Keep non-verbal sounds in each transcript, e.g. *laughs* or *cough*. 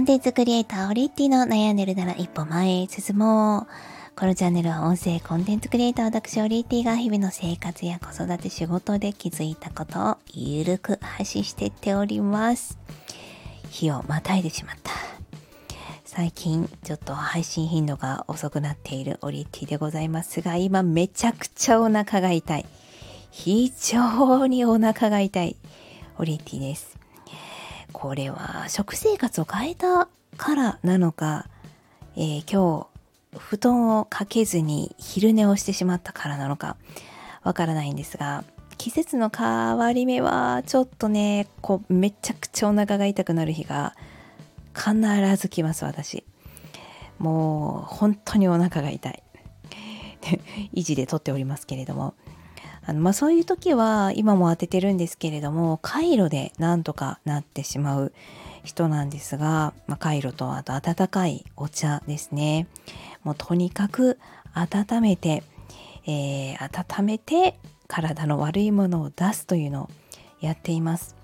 コンテンツクリエイターオリッティの悩んでるなら一歩前へ進もう。このチャンネルは音声コンテンツクリエイター私オリッティが日々の生活や子育て仕事で気づいたことをゆるく発信していっております。日をまたいでしまった。最近ちょっと配信頻度が遅くなっているオリッティでございますが、今めちゃくちゃお腹が痛い。非常にお腹が痛いオリッティです。これは食生活を変えたからなのか、えー、今日布団をかけずに昼寝をしてしまったからなのかわからないんですが季節の変わり目はちょっとねこうめちゃくちゃお腹が痛くなる日が必ず来ます私。もう本当にお腹が痛い *laughs* 維持で撮っておりますけれども。あのまあ、そういう時は今も当ててるんですけれどもカイロでなんとかなってしまう人なんですが、まあ、カイロとあと温かいお茶ですね。もうとにかく温めて、えー、温めて体の悪いものを出すというのをやっています。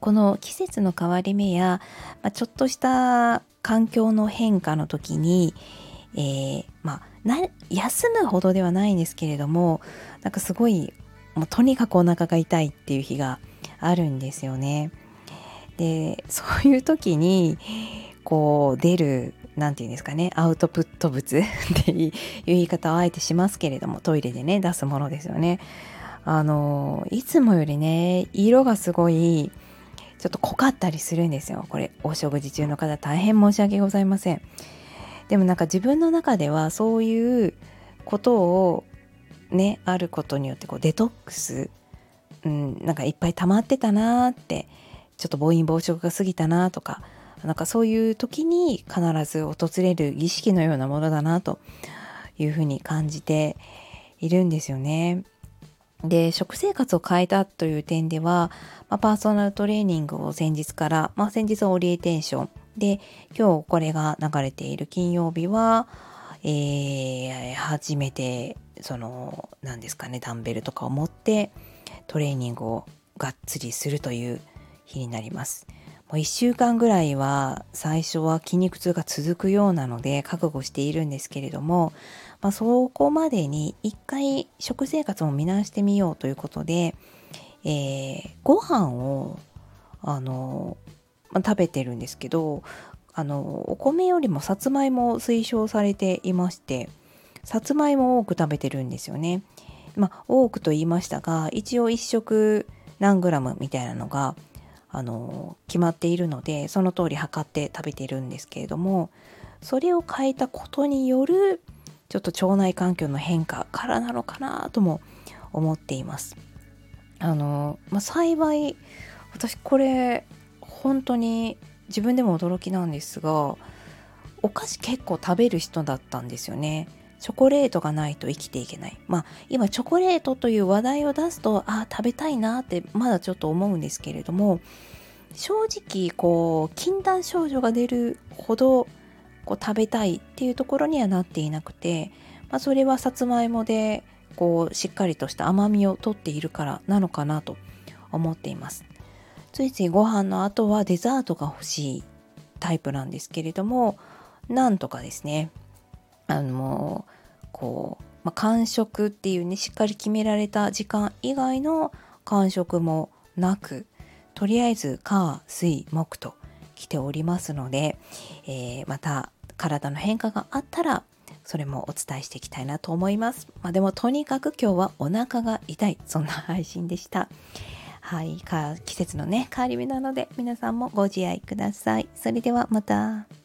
この季節の変わり目や、まあ、ちょっとした環境の変化の時に、えー、まあ休むほどではないんですけれどもなんかすごいもうとにかくお腹が痛いっていう日があるんですよね。でそういう時にこう出る何て言うんですかねアウトプット物 *laughs* っていう言い方をあえてしますけれどもトイレでね出すものですよね。あのいつもよりね色がすごいちょっと濃かったりするんですよこれお食事中の方大変申し訳ございません。でもなんか自分の中ではそういうことをねあることによってこうデトックス、うん、なんかいっぱい溜まってたなーってちょっと暴飲暴食が過ぎたなとかなんかそういう時に必ず訪れる儀式のようなものだなというふうに感じているんですよね。で食生活を変えたという点では、まあ、パーソナルトレーニングを先日から、まあ、先日はオリエテンションで今日これが流れている金曜日は、えー、初めてその何ですかねダンベルとかを持ってトレーニングをがっつりするという日になります。もう1週間ぐらいは最初は筋肉痛が続くようなので覚悟しているんですけれども、まあ、そこまでに一回食生活も見直してみようということで、えー、ご飯をあのま、食べてるんですけどあのお米よりもさつまいも推奨されていましてさつまいも多く食べてるんですよね。まあ、多くと言いましたが一応1食何グラムみたいなのがあの決まっているのでその通り測って食べてるんですけれどもそれを変えたことによるちょっと腸内環境の変化からなのかなとも思っています。あのまあ、幸い私これ本当に自分でも驚きなんですがお菓子結構食べる人だったんですよね。チョコレートがないと生きていけない。まあ今チョコレートという話題を出すとああ食べたいなってまだちょっと思うんですけれども正直こう禁断症状が出るほどこう食べたいっていうところにはなっていなくて、まあ、それはさつまいもでこうしっかりとした甘みをとっているからなのかなと思っています。ついついご飯の後はデザートが欲しいタイプなんですけれどもなんとかですねあのこう、まあ、間食っていうねしっかり決められた時間以外の間食もなくとりあえず火水木と来ておりますので、えー、また体の変化があったらそれもお伝えしていきたいなと思います。まあ、でもとにかく今日はお腹が痛いそんな配信でした。はい、季節のね変わり目なので皆さんもご自愛ください。それではまた。